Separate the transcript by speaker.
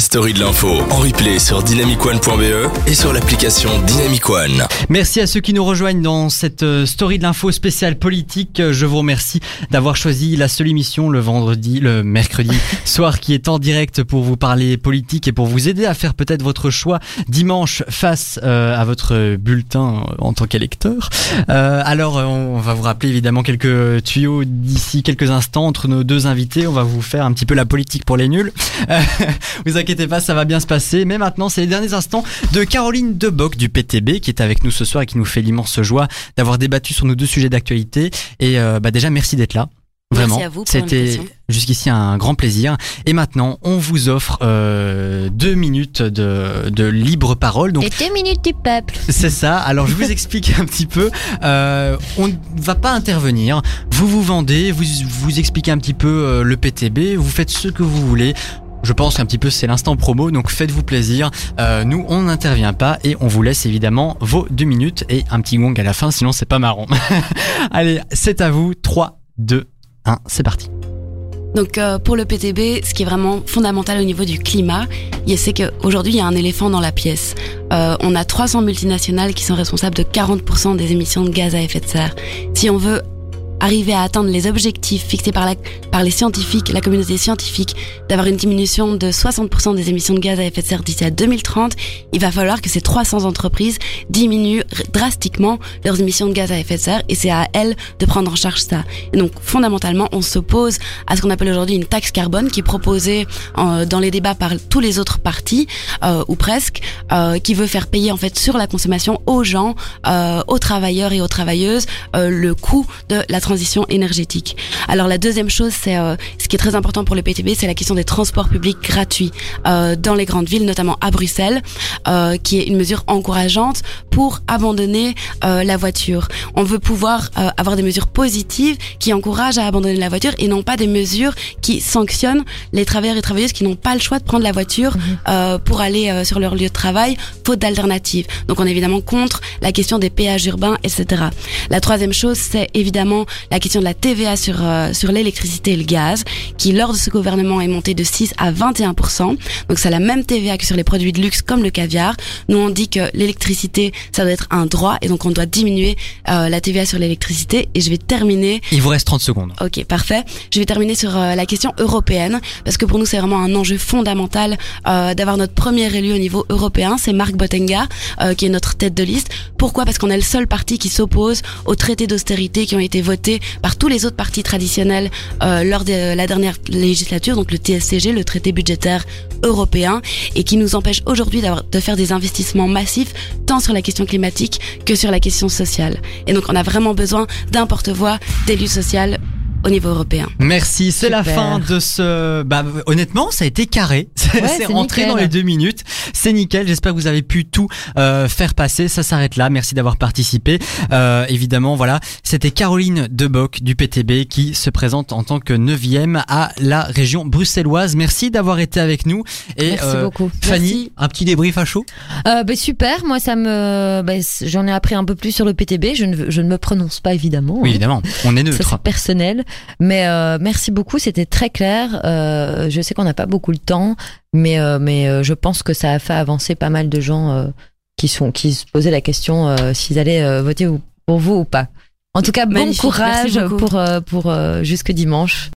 Speaker 1: la story de l'info en replay sur dynamicone.be et sur l'application Dynamic One.
Speaker 2: Merci à ceux qui nous rejoignent dans cette euh, story de l'info spéciale politique. Je vous remercie d'avoir choisi la seule émission le vendredi, le mercredi soir qui est en direct pour vous parler politique et pour vous aider à faire peut-être votre choix dimanche face euh, à votre bulletin en tant qu'électeur. Euh, alors, on va vous rappeler évidemment quelques tuyaux d'ici quelques instants entre nos deux invités. On va vous faire un petit peu la politique pour les nuls. Euh, vous inquiétez pas, ça va bien se passer. Mais maintenant, c'est les derniers instants de Caroline Deboc du PTB qui est avec nous ce soir et qui nous fait l'immense joie d'avoir débattu sur nos deux sujets d'actualité. Et euh, bah déjà, merci d'être là. Vraiment,
Speaker 3: Merci à vous pour
Speaker 2: c'était jusqu'ici un grand plaisir. Et maintenant, on vous offre euh, deux minutes de, de libre parole. Donc,
Speaker 4: Les deux minutes du peuple.
Speaker 2: c'est ça. Alors je vous explique un petit peu. Euh, on ne va pas intervenir. Vous vous vendez, vous vous expliquez un petit peu euh, le PTB, vous faites ce que vous voulez. Je pense qu'un petit peu c'est l'instant promo, donc faites-vous plaisir. Euh, nous, on n'intervient pas et on vous laisse évidemment vos deux minutes et un petit gong à la fin, sinon c'est pas marrant. Allez, c'est à vous. 3, 2, 1, c'est parti.
Speaker 3: Donc euh, pour le PTB, ce qui est vraiment fondamental au niveau du climat, c'est qu'aujourd'hui il y a un éléphant dans la pièce. Euh, on a 300 multinationales qui sont responsables de 40% des émissions de gaz à effet de serre. Si on veut arriver à atteindre les objectifs fixés par, les scientifiques, la communauté scientifique, d'avoir une diminution de 60% des émissions de gaz à effet de serre d'ici à 2030, il va falloir que ces 300 entreprises diminuent drastiquement leurs émissions de gaz à effet de serre et c'est à elles de prendre en charge ça. Donc fondamentalement, on s'oppose à ce qu'on appelle aujourd'hui une taxe carbone qui est proposée dans les débats par tous les autres partis euh, ou presque, euh, qui veut faire payer en fait sur la consommation aux gens, euh, aux travailleurs et aux travailleuses euh, le coût de la transition énergétique. Alors la deuxième chose, c'est euh, ce qui est très important pour le PTB, c'est la question des transports publics gratuits euh, dans les grandes villes, notamment à Bruxelles, euh, qui est une mesure encourageante pour abandonner euh, la voiture. On veut pouvoir euh, avoir des mesures positives qui encouragent à abandonner la voiture et non pas des mesures qui sanctionnent les travailleurs et travailleuses qui n'ont pas le choix de prendre la voiture euh, pour aller sur leur lieu de travail, faute d'alternative. Donc on est évidemment contre la question des péages urbains, etc. La troisième chose, c'est évidemment la question de la TVA sur, euh, sur l'électricité et le gaz, qui lors de ce gouvernement est montée de 6 à 21%. Donc c'est la même TVA que sur les produits de luxe comme le caviar. Nous on dit que l'électricité, ça doit être un droit et donc on doit diminuer euh, la TVA sur l'électricité. Et je vais terminer
Speaker 2: Il vous reste 30 secondes.
Speaker 3: Ok, parfait. Je vais terminer sur euh, la question européenne, parce que pour nous, c'est vraiment un enjeu fondamental euh, d'avoir notre premier élu au niveau européen. C'est Marc Bottenga, euh, qui est notre tête de liste. Pourquoi? Parce qu'on est le seul parti qui s'oppose aux traités d'austérité qui ont été votés par tous les autres partis traditionnels euh, lors de la dernière législature, donc le TSCG, le traité budgétaire européen, et qui nous empêche aujourd'hui de faire des investissements massifs, tant sur la question climatique que sur la question sociale. Et donc, on a vraiment besoin d'un porte-voix d'élu social au niveau européen.
Speaker 2: Merci, c'est la fin de ce. Bah, honnêtement, ça a été carré.
Speaker 4: Ouais,
Speaker 2: c'est rentré
Speaker 4: nickel.
Speaker 2: dans les deux minutes. C'est nickel. J'espère que vous avez pu tout euh, faire passer. Ça s'arrête là. Merci d'avoir participé. Euh, évidemment, voilà, c'était Caroline Deboc du PTB qui se présente en tant que neuvième à la région bruxelloise. Merci d'avoir été avec nous. Et
Speaker 4: Merci
Speaker 2: euh,
Speaker 4: beaucoup.
Speaker 2: Fanny,
Speaker 3: Merci.
Speaker 2: un petit débrief à chaud?
Speaker 4: Euh, bah, super, moi ça me, bah, j'en ai appris un peu plus sur le PTB. Je ne, je ne me prononce pas évidemment.
Speaker 2: Oui,
Speaker 4: hein.
Speaker 2: évidemment, on est
Speaker 4: Ça
Speaker 2: neutre.
Speaker 4: c'est personnel, mais euh, merci beaucoup, c'était très clair. Euh, je sais qu'on n'a pas beaucoup le temps, mais euh, mais je pense que ça a fait avancer pas mal de gens qui sont qui se posaient la question s'ils allaient voter ou- pour vous ou pas. En tout cas, bon courage pour pour jusque dimanche.